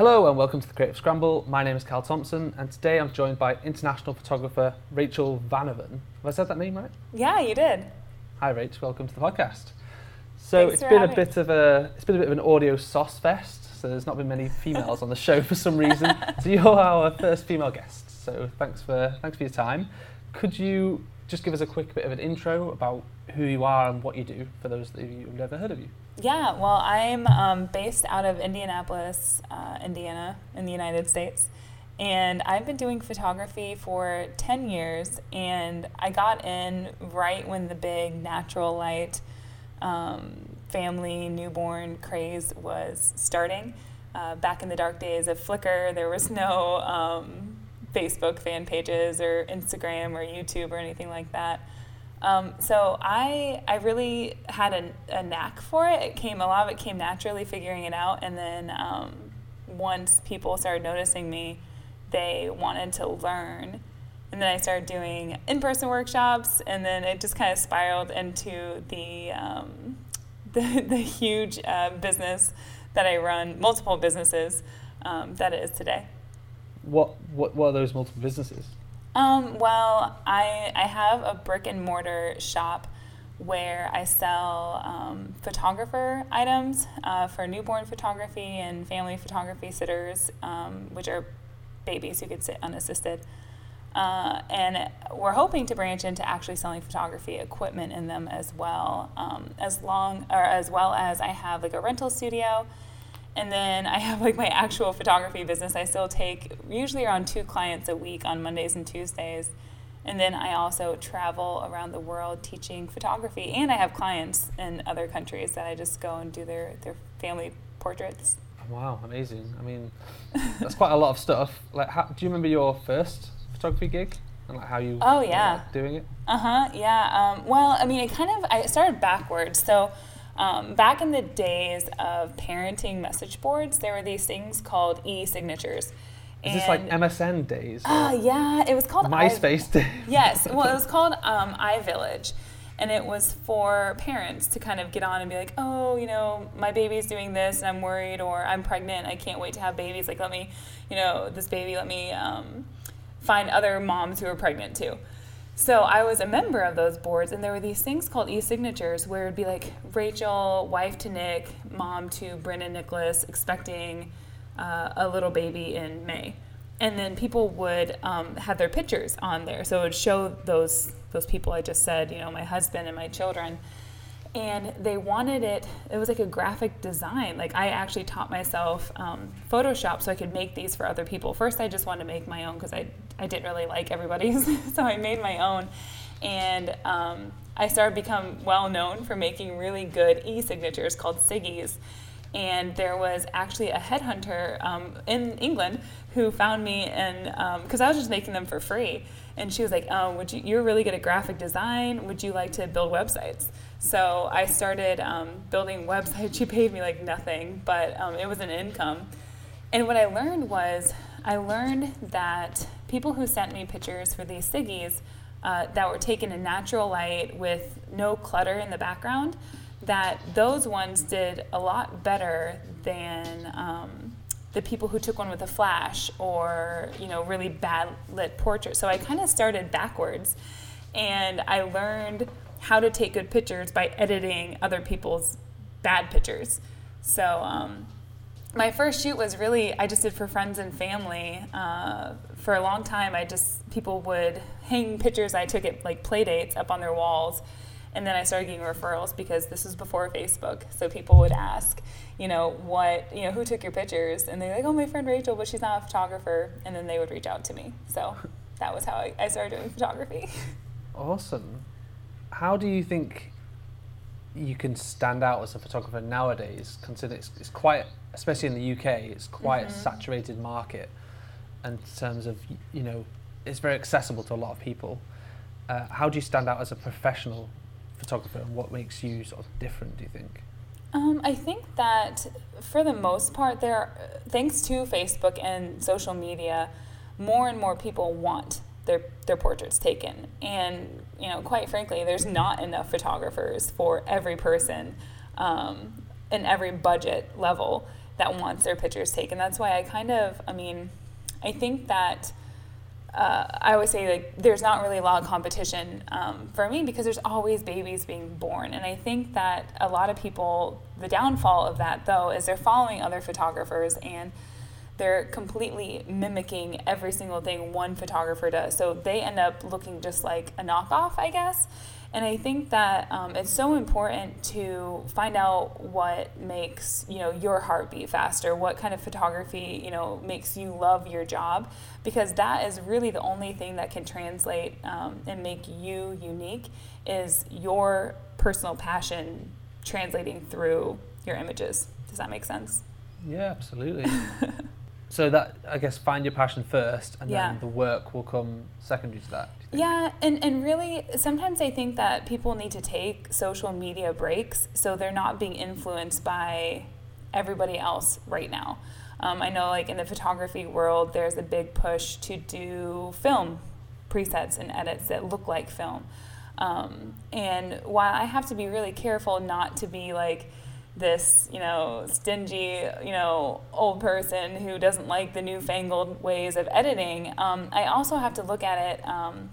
Hello and welcome to the Creative Scramble. My name is Cal Thompson and today I'm joined by international photographer Rachel Vanoven. Have I said that name right? Yeah, you did. Hi Rach, welcome to the podcast. So Thanks it's been a bit of a it's been a bit of an audio sauce fest. So there's not been many females on the show for some reason. So you're our first female guest. So thanks for thanks for your time. Could you just give us a quick bit of an intro about who you are and what you do for those of you who've never heard of you? Yeah, well, I'm um, based out of Indianapolis, uh, Indiana, in the United States. And I've been doing photography for 10 years. And I got in right when the big natural light um, family newborn craze was starting. Uh, back in the dark days of Flickr, there was no um, Facebook fan pages or Instagram or YouTube or anything like that. Um, so I I really had a, a knack for it. It came a lot of it came naturally figuring it out, and then um, once people started noticing me, they wanted to learn, and then I started doing in person workshops, and then it just kind of spiraled into the um, the, the huge uh, business that I run, multiple businesses um, that it is today. What what what are those multiple businesses? Um, well, I, I have a brick and mortar shop where I sell um, photographer items uh, for newborn photography and family photography sitters, um, which are babies who could sit unassisted. Uh, and we're hoping to branch into actually selling photography equipment in them as well, um, as long or as well as I have like a rental studio and then I have like my actual photography business. I still take usually around two clients a week on Mondays and Tuesdays. And then I also travel around the world teaching photography. And I have clients in other countries that I just go and do their, their family portraits. Wow, amazing. I mean, that's quite a lot of stuff. Like, how, do you remember your first photography gig and like how you Oh, were, yeah. doing it? Uh huh. Yeah. Um, well, I mean, it kind of I started backwards. So um, back in the days of parenting message boards, there were these things called e-signatures. Is this like MSN days? or Uh, yeah, it was called i- MySpace days? Yes, well, it was called um, iVillage, and it was for parents to kind of get on and be like, oh, you know, my baby's doing this, and I'm worried, or I'm pregnant, I can't wait to have babies. Like, let me, you know, this baby, let me um, find other moms who are pregnant too. So I was a member of those boards, and there were these things called e-signatures, where it'd be like Rachel, wife to Nick, mom to Brennan Nicholas, expecting uh, a little baby in May, and then people would um, have their pictures on there, so it would show those those people I just said, you know, my husband and my children, and they wanted it. It was like a graphic design. Like I actually taught myself um, Photoshop so I could make these for other people. First, I just wanted to make my own because I I didn't really like everybody's, so I made my own, and um, I started become well known for making really good e-signatures called Siggies. And there was actually a headhunter um, in England who found me, and because I was just making them for free, and she was like, "Oh, would you? You're really good at graphic design. Would you like to build websites?" So I started um, building websites. She paid me like nothing, but um, it was an income. And what I learned was, I learned that people who sent me pictures for these Siggies uh, that were taken in natural light with no clutter in the background, that those ones did a lot better than um, the people who took one with a flash or you know really bad lit portrait. So I kind of started backwards, and I learned how to take good pictures by editing other people's bad pictures. So um, my first shoot was really I just did for friends and family. Uh, for a long time, I just people would hang pictures I took at like play dates up on their walls, and then I started getting referrals because this was before Facebook. So people would ask, you know, what you know, who took your pictures, and they're like, oh, my friend Rachel, but she's not a photographer, and then they would reach out to me. So that was how I, I started doing photography. Awesome. How do you think you can stand out as a photographer nowadays? Consider it's, it's quite, especially in the UK, it's quite a Mhm. saturated market in terms of you know it's very accessible to a lot of people. Uh, how do you stand out as a professional photographer, and what makes you sort of different? Do you think? Um, I think that for the most part, there, thanks to Facebook and social media, more and more people want their their portraits taken, and you know, quite frankly, there's not enough photographers for every person um, in every budget level. that wants their pictures taken. That's why I kind of, I mean, I think that uh, I always say like there's not really a lot of competition um, for me because there's always babies being born, and I think that a lot of people, the downfall of that though is they're following other photographers and they're completely mimicking every single thing one photographer does. So they end up looking just like a knockoff, I guess. And I think that um, it's so important to find out what makes you know your heart beat faster, what kind of photography you know makes you love your job, because that is really the only thing that can translate um, and make you unique is your personal passion translating through your images. Does that make sense? Yeah, absolutely. so that I guess find your passion first, and Yeah. then the work will come secondary to that. do you think? Yeah, and, and really, sometimes I think that people need to take social media breaks so they're not being influenced by everybody else right now. Um, I know, like in the photography world, there's a big push to do film presets and edits that look like film. Um, and while I have to be really careful not to be like this, you know, stingy, you know, old person who doesn't like the newfangled ways of editing, um, I also have to look at it um,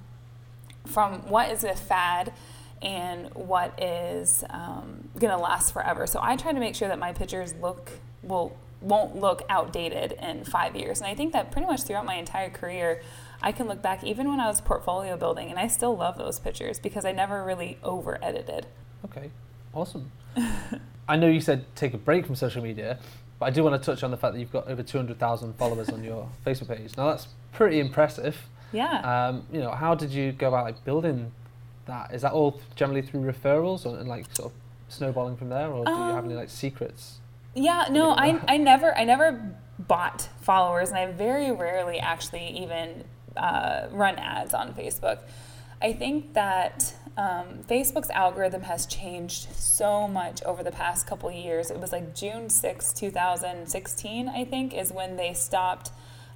from what is a fad and what is um, going to last forever. So I try to make sure that my pictures look will won't look outdated in five years. And I think that pretty much throughout my entire career, I can look back even when I was portfolio building, and I still love those pictures because I never really over edited. Okay, awesome. I know you said take a break from social media, but I do want to touch on the fact that you've got over 200,000 followers on your Facebook page. Now that's pretty impressive. Yeah. Um, you know, how did you go about like building that? Is that all generally through referrals or, and like sort of snowballing from there, or do you have any Um, like secrets? Yeah, no, I. I never I never bought followers, and I very rarely actually even uh, run ads on Facebook. I think that um, Facebook's algorithm has changed so much over the past couple years. It was like June 6, 2016, I think, is when they stopped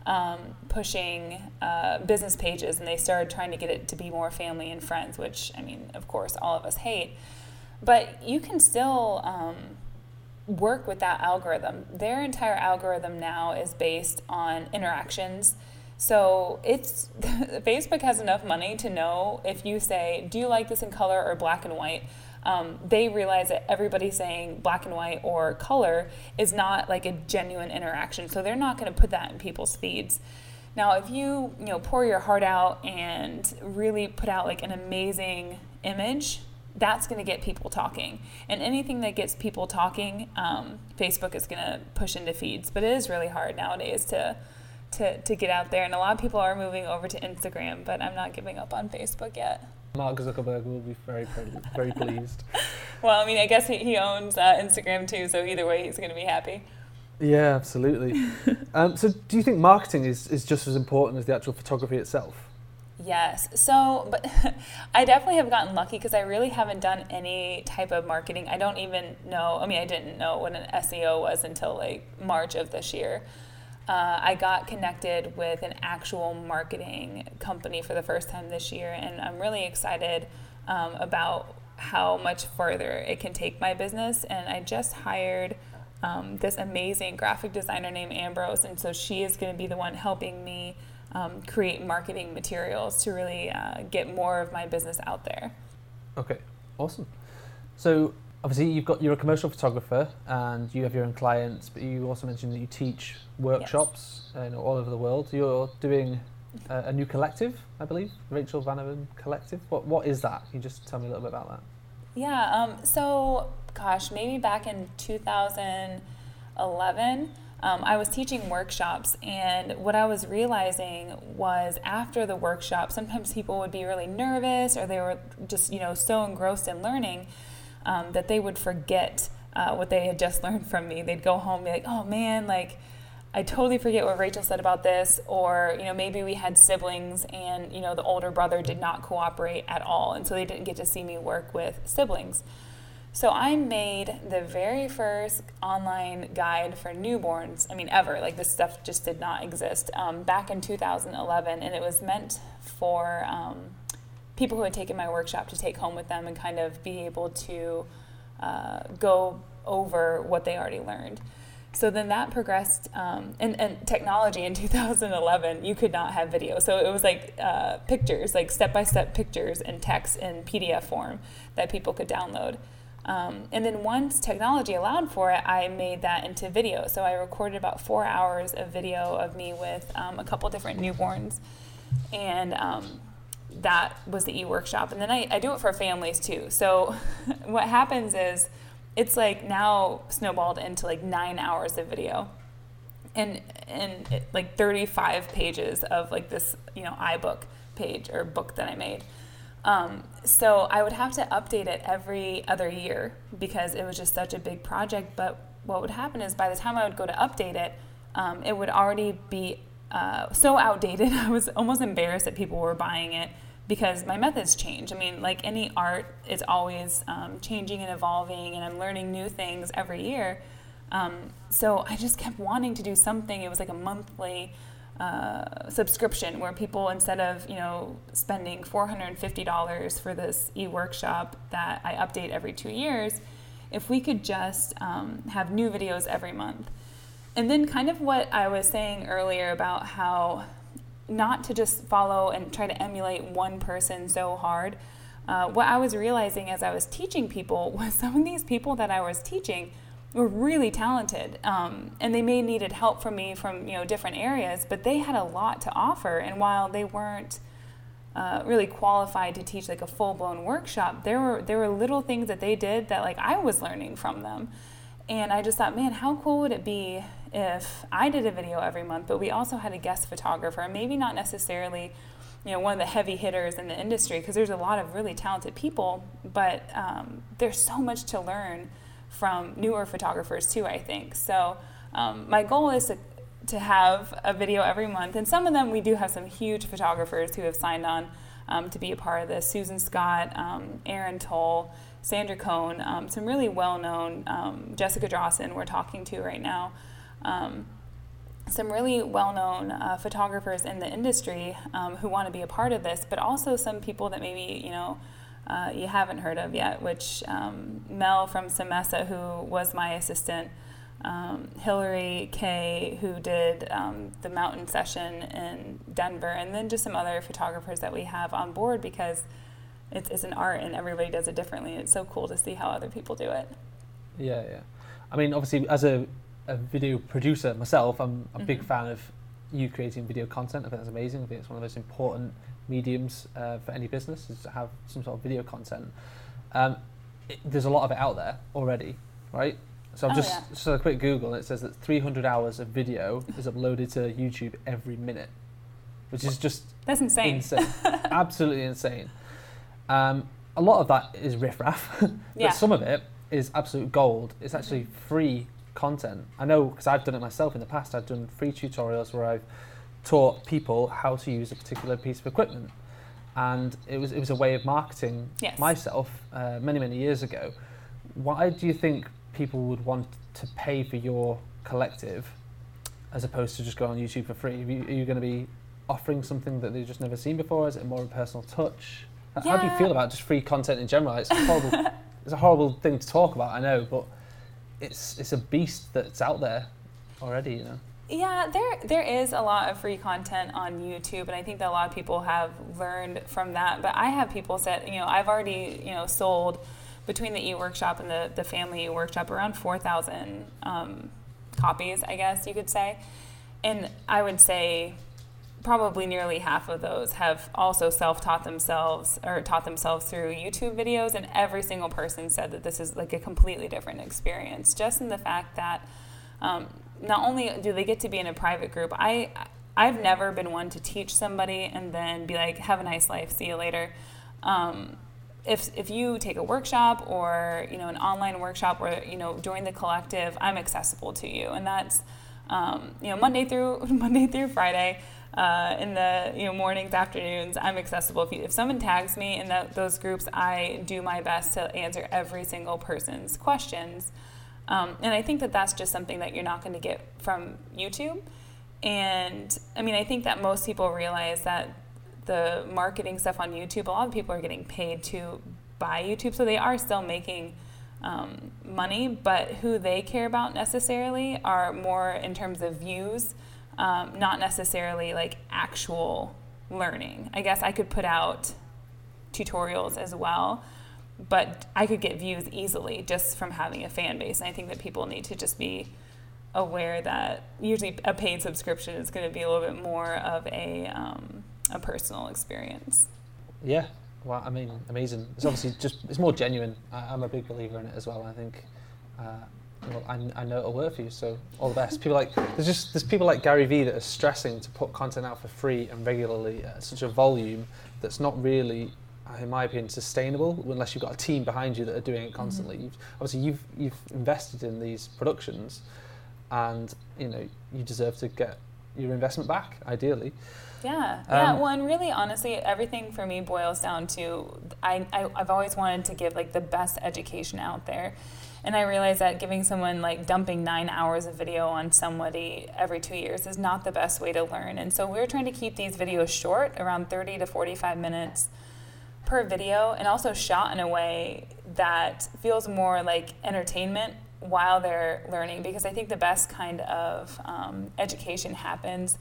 um, pushing uh, business pages and they started trying to get it to be more family and friends, which, I mean, of course, all of us hate. But you can still um, work with that algorithm. Their entire algorithm now is based on interactions. So it's Facebook has enough money to know if you say, "Do you like this in color or black and white?" Um, they realize that everybody saying black and white or color is not like a genuine interaction. So they're not going to put that in people's feeds. Now, if you you know pour your heart out and really put out like an amazing image, that's going to get people talking. And anything that gets people talking, um, Facebook is going to push into feeds. But it is really hard nowadays to, to to get out there. And a lot of people are moving over to Instagram, but I'm not giving up on Facebook yet. Mark Zuckerberg will be very, very, very pleased. Well, I mean, I guess he, he owns uh, Instagram too, so either way, he's going to be happy. Yeah, absolutely. um, so, do you think marketing is, is just as important as the actual photography itself? Yes. So, but I definitely have gotten lucky because I really haven't done any type of marketing. I don't even know. I mean, I didn't know what an SEO was until like March of this year. Uh, I got connected with an actual marketing company for the first time this year, and I'm really excited um, about how much further it can take my business. And I just hired um, this amazing graphic designer named Ambrose, and so she is going to be the one helping me um, create marketing materials to really uh, get more of my business out there. Okay, awesome. So, obviously, you've got you're a commercial photographer and you have your own clients, but you also mentioned that you teach workshops uh, you know, all over the world. You're doing a, a new collective, I believe, Rachel Vanoven Collective. What what is that? Can you just tell me a little bit about that? Yeah. Um, so, gosh, maybe back in 2011, um, I was teaching workshops, and what I was realizing was after the workshop, sometimes people would be really nervous or they were just, you know, so engrossed in learning um, that they would forget uh, what they had just learned from me. They'd go home and be like, oh man, like, I totally forget what Rachel said about this, or you know maybe we had siblings and you know the older brother did not cooperate at all, and so they didn't get to see me work with siblings. So I made the very first online guide for newborns. I mean, ever like this stuff just did not exist um, back in 2011, and it was meant for um, people who had taken my workshop to take home with them and kind of be able to uh, go over what they already learned. so then that progressed, um, and, and technology in 2011, you could not have video. So it was like uh, pictures, like step by step pictures and text in PDF form that people could download. Um, and then once technology allowed for it, I made that into video. So I recorded about four hours of video of me with um, a couple different newborns. And um, that was the e workshop. And then I, I do it for families too. So what happens is, it's like now snowballed into like nine hours of video and and it, like 35 pages of like this you know ibook page or book that i made um, so i would have to update it every other year because it was just such a big project but what would happen is by the time i would go to update it um, it would already be uh, so outdated i was almost embarrassed that people were buying it because my methods change. I mean, like any art, it's always um, changing and evolving, and I'm learning new things every year. Um, so I just kept wanting to do something. It was like a monthly uh, subscription where people, instead of you know spending $450 for this e-workshop that I update every two years, if we could just um, have new videos every month. And then, kind of what I was saying earlier about how not to just follow and try to emulate one person so hard. Uh, what I was realizing as I was teaching people was some of these people that I was teaching were really talented, um, and they may needed help from me from you know different areas, but they had a lot to offer. And while they weren't uh, really qualified to teach like a full blown workshop, there were there were little things that they did that like I was learning from them. And I just thought, man, how cool would it be if I did a video every month, but we also had a guest photographer, maybe not necessarily, you know, one of the heavy hitters in the industry, because there's a lot of really talented people, but um, there's so much to learn from newer photographers too. I think so. Um, my goal is to to have a video every month, and some of them we do have some huge photographers who have signed on um, to be a part of this. Susan Scott, um, Aaron Toll. Sandra Coan, um, some really well known, um, Jessica Drawson, we're talking to right now. Um, some really well known uh, photographers in the industry um, who want to be a part of this, but also some people that maybe, you know, uh, you haven't heard of yet, which um, Mel from Semessa, who was my assistant, um, Hillary Kay, who did the mountain session in Denver, and then just some other photographers that we have on board because it's, it's an art and everybody does it differently. It's so cool to see how other people do it. Yeah, yeah. I mean, obviously, as a, a video producer myself, I'm a mm-hmm. big fan of you creating video content. I think that's amazing. I think it's one of the most important mediums uh, for any business is to have some sort of video content. Um, it, there's a lot of it out there already, right? So I've oh, just, yeah. just a quick Google and it says that 300 hours of video is uploaded to YouTube every minute, which is just that's insane. Insane, absolutely insane. Um, a lot of that is riffraff, but yeah. some of it is absolute gold. It's actually free content. I know because I've done it myself in the past. I've done free tutorials where I've taught people how to use a particular piece of equipment, and it was it was a way of marketing yes. myself uh, many many years ago. Why do you think people would want to pay for your collective as opposed to just go on YouTube for free? Are you, you going to be offering something that they've just never seen before? Is it more of a personal touch? Yeah. How do you feel about just free content in general? It's horrible. it's a horrible thing to talk about, I know, but it's it's a beast that's out there already, you know. Yeah, there there is a lot of free content on YouTube, and I think that a lot of people have learned from that. But I have people said, you know, I've already you know sold between the e workshop and the the family workshop around four thousand um, copies, I guess you could say, and I would say probably nearly half of those have also self-taught themselves or taught themselves through YouTube videos and every single person said that this is like a completely different experience just in the fact that um, not only do they get to be in a private group I I've never been one to teach somebody and then be like have a nice life see you later. Um, if, if you take a workshop or you know an online workshop or you know join the collective I'm accessible to you and that's um, you know Monday through Monday through Friday uh, in the you know mornings, afternoons. I'm accessible. If, you, if someone tags me in the, those groups, I do my best to answer every single person's questions. Um, and I think that that's just something that you're not going to get from YouTube. And I mean, I think that most people realize that the marketing stuff on YouTube, a lot of people are getting paid to buy YouTube, so they are still making um, money, but who they care about necessarily are more in terms of views, um, not necessarily like actual learning. I guess I could put out tutorials as well, but I could get views easily just from having a fan base. And I think that people need to just be aware that usually a paid subscription is going to be a little bit more of a, um, a personal experience. Yeah, well, I mean, amazing. It's obviously just it's more genuine. I, am a big believer in it as well. I think. Uh, well, I, I know it'll work for you, so all the best. People like there's just there's people like Gary Vee that are stressing to put content out for free and regularly at such a volume that's not really, in my opinion, sustainable unless you've got a team behind you that are doing it constantly. Mm-hmm. You've, obviously, you've you've invested in these productions, and you know you deserve to get your investment back, ideally. Yeah, yeah. Um, well, and really, honestly, everything for me boils down to I, I I've always wanted to give like the best education out there. And I realize that giving someone like dumping nine hours of video on somebody every two years is not the best way to learn. And so we're trying to keep these videos short, around 30 to 45 minutes per video, and also shot in a way that feels more like entertainment while they're learning. Because I think the best kind of um, education happens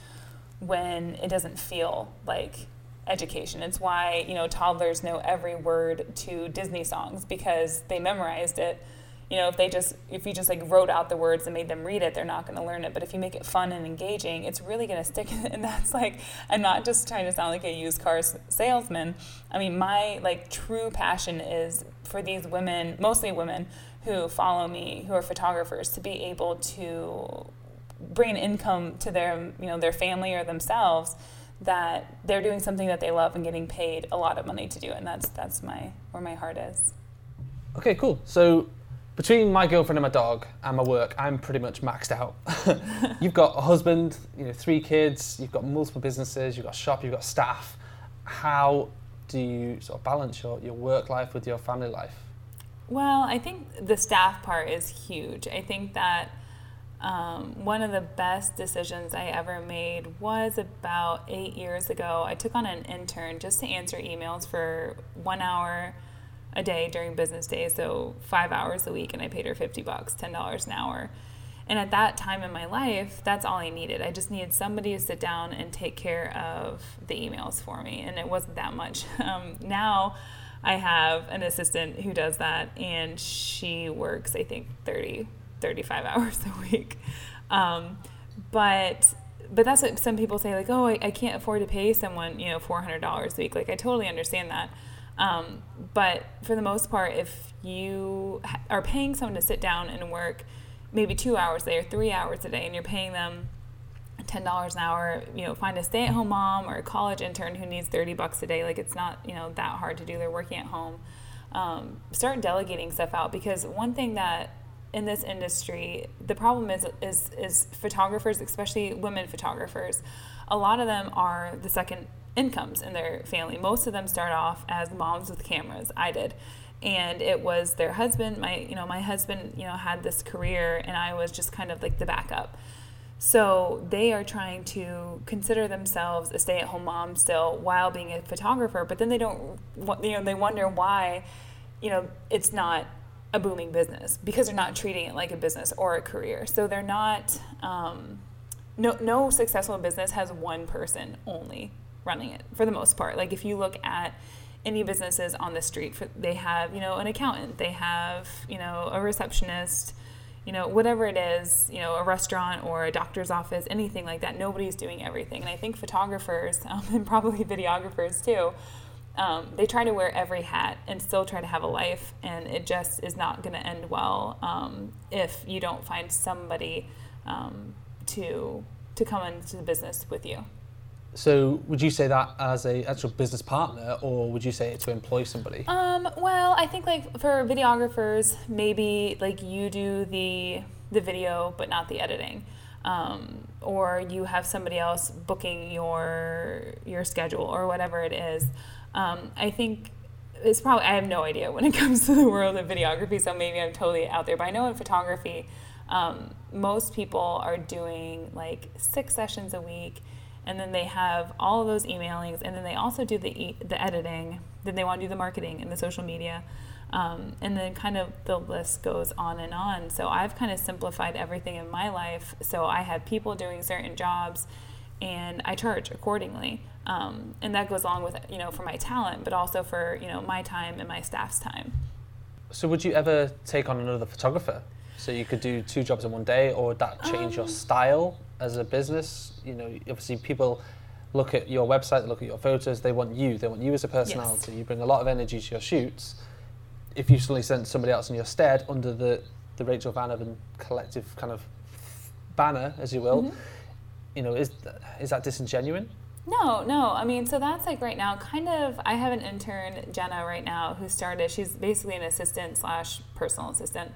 when it doesn't feel like education. It's why, you know, toddlers know every word to Disney songs because they memorized it. You know, if they just if you just like wrote out the words and made them read it, they're not going to learn it. But if you make it fun and engaging, it's really going to stick. And that's like, I'm not just trying to sound like a used car salesman. I mean, my like true passion is for these women, mostly women who follow me, who are photographers, to be able to bring income to their you know their family or themselves that they're doing something that they love and getting paid a lot of money to do and that's that's my where my heart is okay cool so between my girlfriend and my dog and my work i'm pretty much maxed out. You've got a husband you know three kids you've got multiple businesses you've got a shop you've got staff. How do you sort of balance your, your work life with your family life? Well i think the staff part is huge. I think that um, one of the best decisions I ever made was about eight years ago. I took on an intern just to answer emails for one hour a day during business days, so five hours a week, and I paid her 50 bucks, $10 an hour. And at that time in my life, that's all I needed. I just needed somebody to sit down and take care of the emails for me, and it wasn't that much. Um, now, I have an assistant who does that, and she works, I think, 30 35 hours a week. Um, but but that's what some people say like oh I, I can't afford to pay someone you know $400 a week like i totally understand that um, but for the most part if you are paying someone to sit down and work maybe two hours a day or three hours a day and you're paying them $10 an hour you know find a stay-at-home mom or a college intern who needs 30 bucks a day like it's not you know that hard to do. They're working at home. Um, start delegating stuff out because one thing that in this industry, the problem is, is, is photographers, especially women photographers, a lot of them are the second incomes in their family. Most of them start off as moms with cameras. I did. And it was their husband, my you know, my husband, you know, had this career and I was just kind of like the backup. So they are trying to consider themselves a stay-at-home mom still while being a photographer, but then they don't you know, they wonder why you know, it's not a booming business because they're not treating it like a business or a career. So they're not. Um, no, no successful business has one person only running it for the most part. Like if you look at any businesses on the street, they have you know an accountant, they have you know a receptionist, you know whatever it is, you know a restaurant or a doctor's office, anything like that. Nobody's doing everything, and I think photographers um, and probably videographers too um, they try to wear every hat and still try to have a life, and it just is not going to end well um, if you don't find somebody um, to to come into the business with you. So, would you say that as a actual business partner, or would you say it to employ somebody? Um, well, I think like for videographers, maybe like you do the the video, but not the editing. Um, or you have somebody else booking your your schedule or whatever it is. Um, I think it's probably I have no idea when it comes to the world of videography, so maybe I'm totally out there. But I know in photography, um, most people are doing like six sessions a week, and then they have all of those emailings, and then they also do the e- the editing. Then they want to do the marketing and the social media. Um, and then kind of the list goes on and on. So I've kind of simplified everything in my life. So I have people doing certain jobs and I charge accordingly. Um, and that goes along with, you know, for my talent, but also for, you know, my time and my staff's time. So would you ever take on another photographer? So you could do two jobs in one day, or would that change your Um, style as a business? You know, obviously people look at your website, they look at your photos, they want you, they want you as a personality. You bring a lot of energy to your shoots. If you suddenly send somebody else in your stead under the, the Rachel Vanoven collective kind of banner, as you will, Mhm. you know, is th- is that disingenuine? No, no. I mean, so that's like right now, kind of. I have an intern, Jenna, right now, who started. She's basically an assistant slash personal assistant,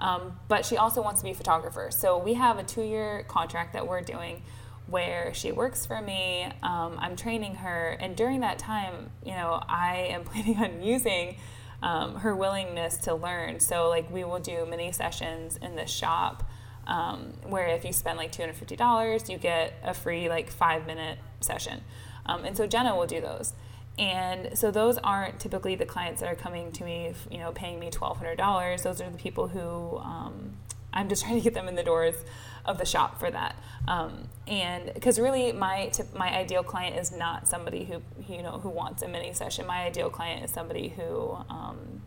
um, but she also wants to be a photographer. So we have a two-year contract that we're doing, where she works for me. Um, I'm training her, and during that time, you know, I am planning on using um, her willingness to learn. So like we will do mini sessions in the shop um, where if you spend like $250, you get a free like five minute session. Um, and so Jenna will do those. And so those aren't typically the clients that are coming to me, you know, paying me $1,200. Those are the people who um, I'm just trying to get them in the doors of the shop for that. Um, and because really my tip, my ideal client is not somebody who, you know, who wants a mini session. My ideal client is somebody who, um,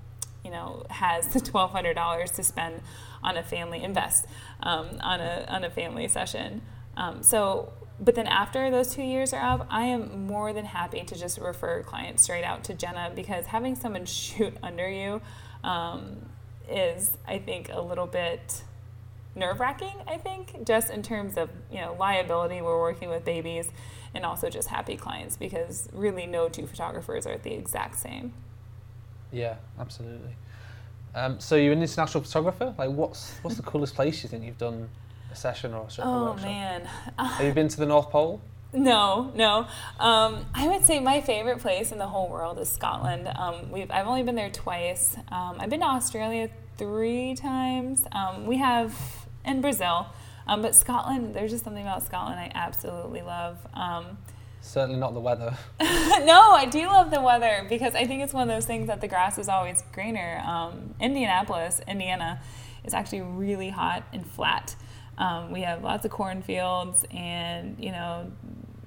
you know, has the twelve hundred dollars to spend on a family invest um, on a on a family session. Um, so, but then after those two years are up, I am more than happy to just refer clients straight out to Jenna because having someone shoot under you um, is, I think, a little bit nerve wracking. I think just in terms of you know liability, we're working with babies, and also just happy clients because really no two photographers are the exact same. Yeah, absolutely. Um, so you're an international photographer. Like, what's what's the coolest place you think you've done a session or a of Oh workshop? man. Have you been to the North Pole? No, no. Um, I would say my favorite place in the whole world is Scotland. Um, we've, I've only been there twice. Um, I've been to Australia three times. Um, we have in Brazil, um, but Scotland. There's just something about Scotland I absolutely love. Um, Certainly not the weather. no, I do love the weather because I think it's one of those things that the grass is always greener. Um, Indianapolis, Indiana, is actually really hot and flat. Um, we have lots of cornfields, and you know,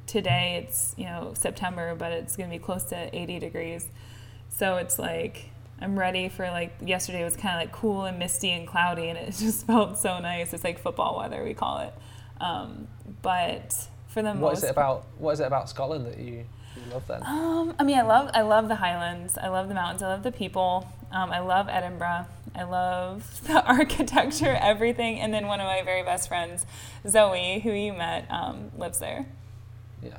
today it's you know September, but it's going to be close to 80 degrees. So it's like I'm ready for like yesterday was kind of like cool and misty and cloudy, and it just felt so nice. It's like football weather, we call it. Um, but for the What most is it about? What is it about Scotland that you, you love then? um, I mean, I love I love the Highlands. I love the mountains. I love the people. Um, I love Edinburgh. I love the architecture, everything. And then one of my very best friends, Zoe, who you met, um, lives there. Yeah,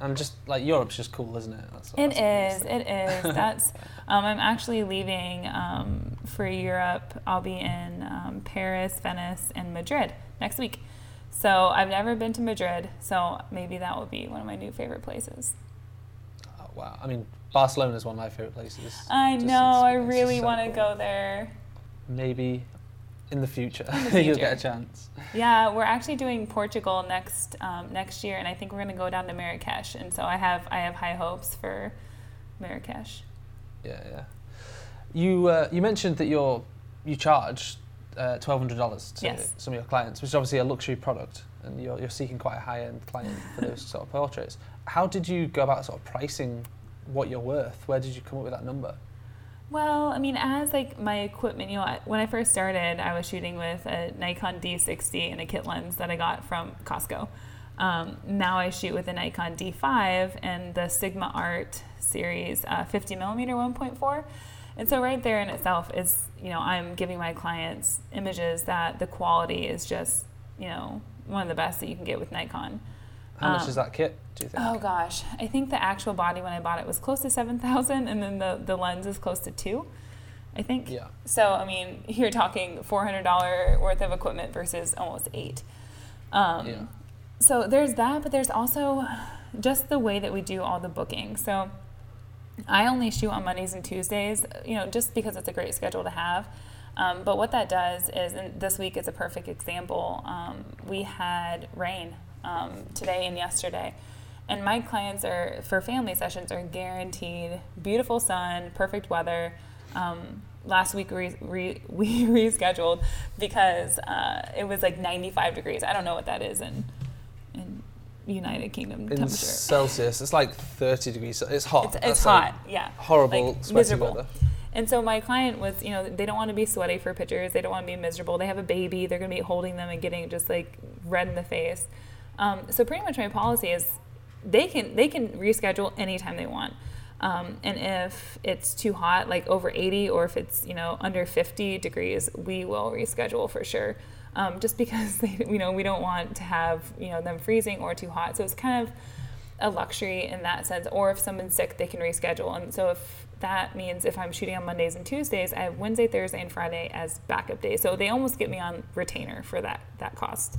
and just like Europe's just cool, isn't it? That's, it that's is, It is. That's. Um, I'm actually leaving um, for Europe. I'll be in um, Paris, Venice, and Madrid next week. So I've never been to Madrid. So maybe that will be one of my new favorite places. Wow, I mean, Barcelona is one of my favorite places. I Just- know. I really so want to cool. go there. Maybe in the future, In the you'll get a chance. Yeah, we're actually doing Portugal next um, next year, and I think we're going to go down to Marrakesh. And so I have I have high hopes for Marrakesh. Yeah, yeah. You uh, you mentioned that you're you charge uh, twelve hundred dollars to Yes. some of your clients, which is obviously a luxury product, and you're you're seeking quite a high end client for those sort of portraits. How did you go about sort of pricing what you're worth? Where did you come up with that number? Well, I mean, as like my equipment, you know, when I first started, I was shooting with a Nikon D60 and a kit lens that I got from Costco. Um, now I shoot with a Nikon D5 and the Sigma Art series uh, 50 millimeter 1.4. And so right there in itself is, you know, I'm giving my clients images that the quality is just, you know, one of the best that you can get with Nikon. How much Um, is that kit? Do you think? Oh gosh, I think the actual body when I bought it was close to seven thousand, and then the the lens is close to two. I think. Yeah. So I mean, you're talking four hundred dollar worth of equipment versus almost eight. Um, Yeah. So there's that, but there's also just the way that we do all the booking. So I only shoot on Mondays and Tuesdays, you know, just because it's a great schedule to have. Um, but what that does is, and this week is a perfect example. Um, we had rain um, today and yesterday, and my clients are for family sessions are guaranteed beautiful sun, perfect weather. Um, last week re, re, we rescheduled because uh, it was like 95 degrees. I don't know what that is in in United Kingdom In temperature. Celsius, it's like 30 degrees. It's hot. It's, it's like hot, yeah. Horrible, Like, miserable. weather. And so my client was, you know, they don't want to be sweaty for pictures. They don't want to be miserable. They have a baby. They're going to be holding them and getting just like red in the face. Um, so pretty much my policy is they can they can reschedule anytime they want. Um, and if it's too hot, like over 80, or if it's you know under 50 degrees, we will reschedule for sure. Um, just because they, you know we don't want to have you know them freezing or too hot. So it's kind of a luxury in that sense. Or if someone's sick, they can reschedule. And so if that means if I'm shooting on Mondays and Tuesdays, I have Wednesday, Thursday, and Friday as backup days. So they almost get me on retainer for that that cost.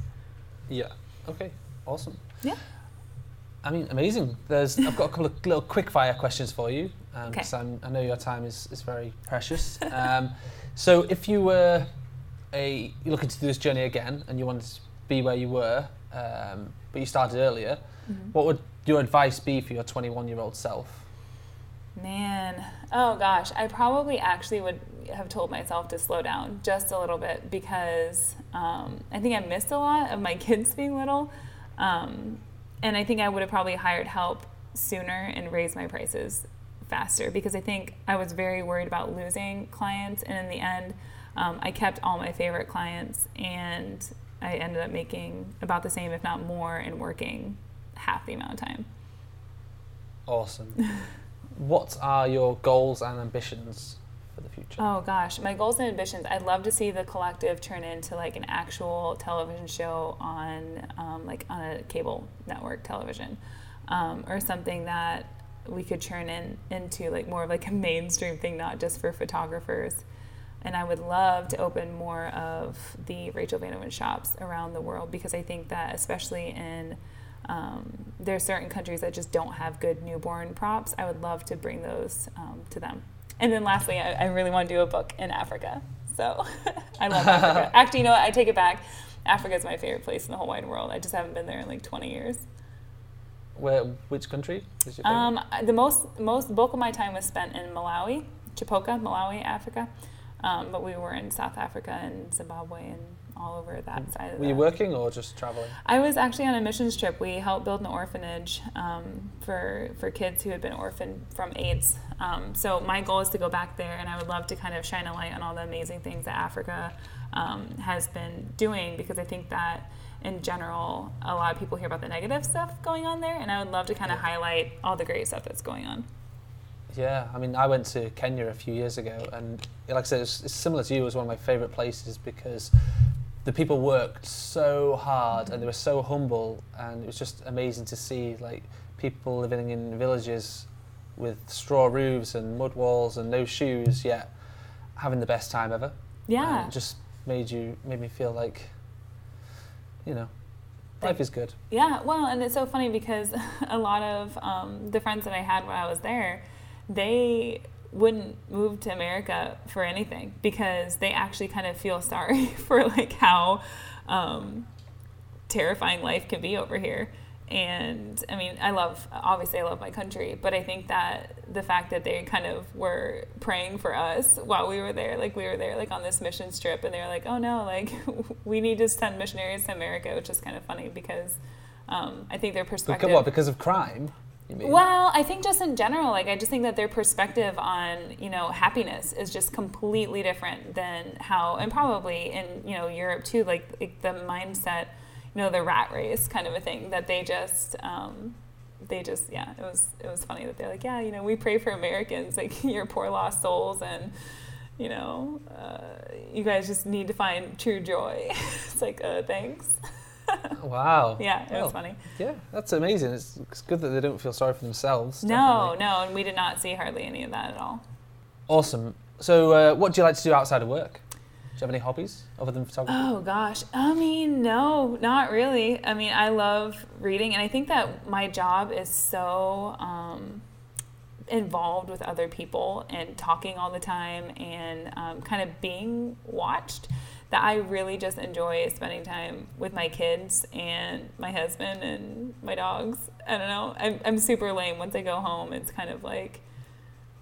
Yeah. Okay. Awesome. Yeah. I mean, amazing. There's, I've got a couple of little quick fire questions for you because I'm I know your time is, is very precious. Um, so, if you were a looking to do this journey again and you wanted to be where you were, um, but you started earlier, what would your advice be for your 21 year old self? Man, oh gosh, I probably actually would have told myself to slow down just a little bit because um, I think I missed a lot of my kids being little. Um, and I think I would have probably hired help sooner and raised my prices faster because I think I was very worried about losing clients. And in the end, um, I kept all my favorite clients and I ended up making about the same, if not more, and working half the amount of time. Awesome. what are your goals and ambitions for the future? Oh gosh, my goals and ambitions. I'd love to see the collective turn into like an actual television show on um, like on a cable network television, um, or something that we could turn in into like more of like a mainstream thing, not just for photographers. And I would love to open more of the Rachel Vanoven shops around the world because I think that especially in um, there are certain countries that just don't have good newborn props. I would love to bring those um, to them. And then lastly, I, I really want to do a book in Africa. So I love Africa. Actually, you know what? I take it back. Africa is my favorite place in the whole wide world. I just haven't been there in like 20 years. Where, which country is your favorite? Um, the most most bulk of my time was spent in Malawi, Chipoka, Malawi, Africa. Um, but we were in South Africa and Zimbabwe and all over that side of Were you working or just traveling? I was actually on a missions trip. We helped build an orphanage um, for for kids who had been orphaned from AIDS. Um, so my goal is to go back there, and I would love to kind of shine a light on all the amazing things that Africa um, has been doing because I think that in general, a lot of people hear about the negative stuff going on there, and I would love to kind of highlight all the great stuff that's going on. Yeah, I mean, I went to Kenya a few years ago, and like I said, it's, it's similar to you. It was one of my favourite places because the people worked so hard and they were so humble, and it was just amazing to see like people living in villages with straw roofs and mud walls and no shoes, yet having the best time ever. Yeah. And it just made you made me feel like, you know, life is good. Yeah, well, and it's so funny because a lot of um, the friends that I had when I was there, they wouldn't move to America for anything because they actually kind of feel sorry for like how um, terrifying life can be over here. And I mean, I love, obviously, I love my country, but I think that the fact that they kind of were praying for us while we were there, like we were there, like on this mission trip, and they were like, oh no, like we need to send missionaries to America, which is kind of funny because um, I think their perspective. Because what? Because of crime? Well, I think just in general, like I just think that their perspective on you know happiness is just completely different than how, and probably in you know Europe too, like, like the mindset, you know, the rat race kind of a thing that they just. Um, they just yeah it was it was funny that they're like yeah you know we pray for americans like your poor lost souls and you know uh, you guys just need to find true joy it's like uh, thanks wow. yeah it Well, was funny Yeah, that's amazing. It's, it's good that they don't feel sorry for themselves. no definitely. no and we did not see hardly any of that at all Awesome. So, uh, what do you like to do outside of work? Do you have any hobbies other than photography? Oh gosh. I mean, no, not really. I mean, I love reading and I think that my job is so um, involved with other people and talking all the time and um, kind of being watched that I really just enjoy spending time with my kids and my husband and my dogs. I don't know. I'm, I'm super lame. Once I go home, it's kind of like,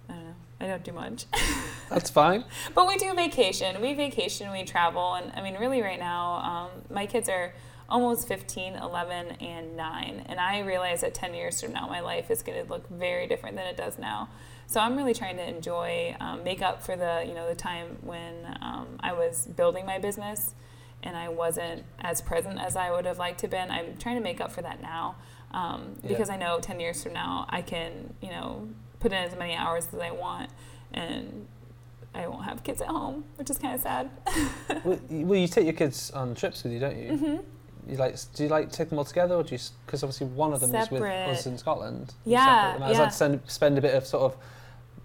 I don't know, I don't do much. That's fine. but we do vacation. We vacation, we travel. And I mean, really, right now, um, my kids are almost 15, 11, and 9. And I realize that 10 years from now, my life is going to look very different than it does now. So I'm really trying to enjoy, um, make up for the, you know, the time when um, I was building my business and I wasn't as present as I would have liked to been. I'm trying to make up for that now um, because Yeah. I know 10 years from now I can, you know, put in as many hours as I want and I won't have kids at home, which is kind of sad. well, you- well, you take your kids on trips with you, don't you? hmm You like? Do you like take them all together, or do you? Because obviously one of them is with us in Scotland. You Yeah, separate. Is yeah. send, spend a bit of sort of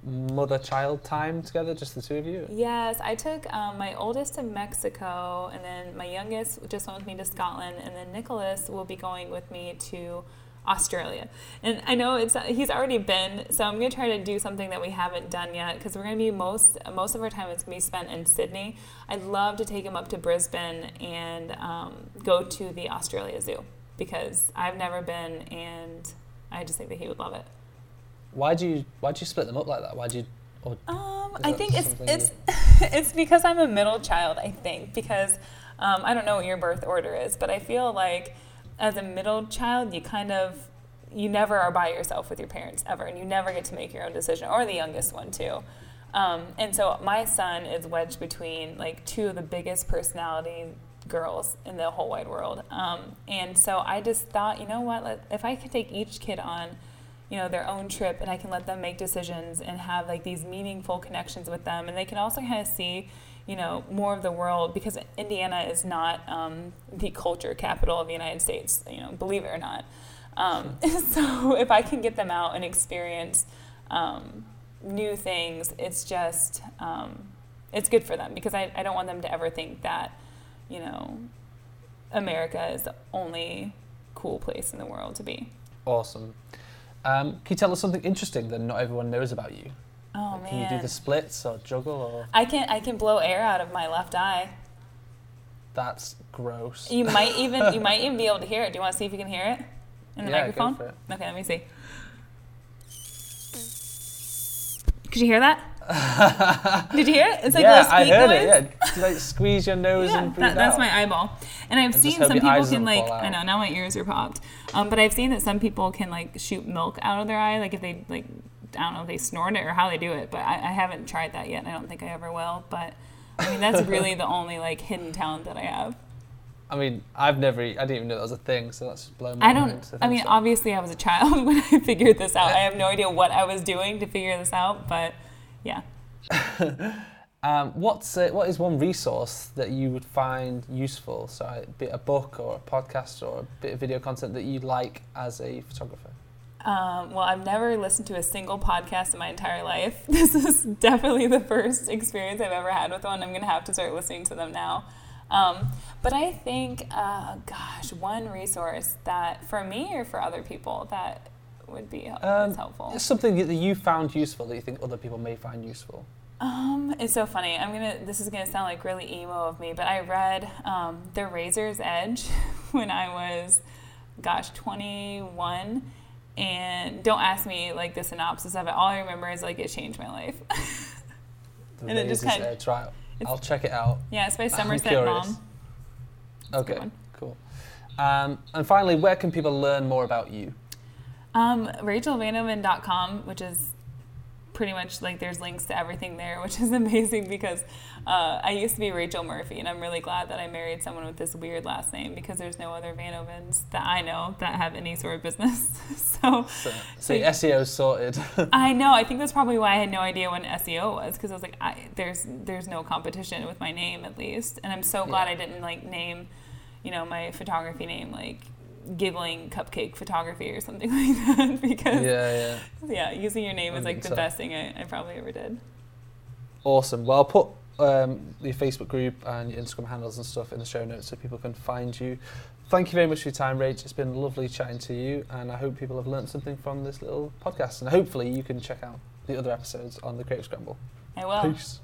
mother-child time together, just the two of you? Yes, I took um, my oldest to Mexico, and then my youngest just went with me to Scotland, and then Nicholas will be going with me to Australia. And I know it's he's already been, so I'm gonna try to do something that we haven't done yet because we're gonna be most most of our time is gonna be spent in Sydney. I'd love to take him up to Brisbane and um, go to the Australia Zoo because I've never been, and I just think that he would love it. Why do you? Why do you split them up like that? Why do you? Or Um, I think it's it's it's because I'm a middle child. I think because um, I don't know what your birth order is, but I feel like as a middle child, you kind of you never are by yourself with your parents ever, and you never get to make your own decision, or the youngest one too. Um, and so my son is wedged between like two of the biggest personality girls in the whole wide world. Um, and so I just thought, you know what, if I could take each kid on you know their own trip and i can let them make decisions and have like these meaningful connections with them and they can also kind of see you know more of the world because indiana is not um, the culture capital of the united states you know believe it or not um, so if i can get them out and experience um, new things it's just um, it's good for them because I, I don't want them to ever think that you know america is the only cool place in the world to be awesome. Um, can you tell us something interesting that not everyone knows about you? Oh Can man you do the splits or juggle or? I can I can blow air out of my left eye. That's gross. You might even you might even be able to hear it. Do you want to see if you can hear it in the Yeah, go microphone? for it. Okay, let me see. Could you hear that? Did you hear it? It's like yeah, I heard noise. it. Yeah, like squeeze your nose Yeah, and breathe that, that's my eyeball. And I've just seen some people can like I know now my ears are popped. Um, but I've seen that some people can like shoot milk out of their eye, like if they like I don't know if they snort it or how they do it. But I, I haven't tried that yet. and I don't think I ever will. But I mean that's really the only like hidden talent that I have. I mean, I've never, I didn't even know that was a thing. So that's just blown my I don't. mind. to I mean, so. obviously, I was a child when I figured this out. I have no idea what I was doing to figure this out, but yeah. Um, what's uh, what is one resource that you would find useful? So, be it a book or a podcast or a bit of video content that you like as a photographer. Um, well, I've never listened to a single podcast in my entire life. This is definitely the first experience I've ever had with one. I'm gonna have to start listening to them now. Um, but I think, uh, gosh, one resource that for me or for other people that would be Um, helpful. It's something that you found useful that you think other people may find useful. Um, it's so funny. I'm gonna. This is gonna sound like really emo of me, but I read um, The Razor's Edge when I was, gosh, 21, and don't ask me like the synopsis of it. All I remember is like it changed my life. The And it just kind- right. I'll check it out. yeah, it's by Somerset. Maugham. Okay, cool. Um, and finally, where can people learn more about you? Um, RachelVanoven.com, which is pretty much like there's links to everything there, which is amazing because uh, I used to be Rachel Murphy, and I'm really glad that I married someone with this weird last name because there's no other Vanovens that I know that have any sort of business. so So, so SEO's sorted. I know I think that's probably why I had no idea what an SEO was because I was like, I, there's there's no competition with my name at least, and I'm so glad Yeah. I didn't like name, you know, my photography name like giggling cupcake photography or something like that because yeah, yeah. yeah, using your name I is like the so. best thing I, I probably ever did. Awesome. Well, I'll put um, your Facebook group and your Instagram handles and stuff in the show notes so people can find you. Thank you very much for your time, Rach. It's been lovely chatting to you, and I hope people have learned something from this little podcast. And hopefully, you can check out the other episodes on the Creative Scramble. I will. Peace.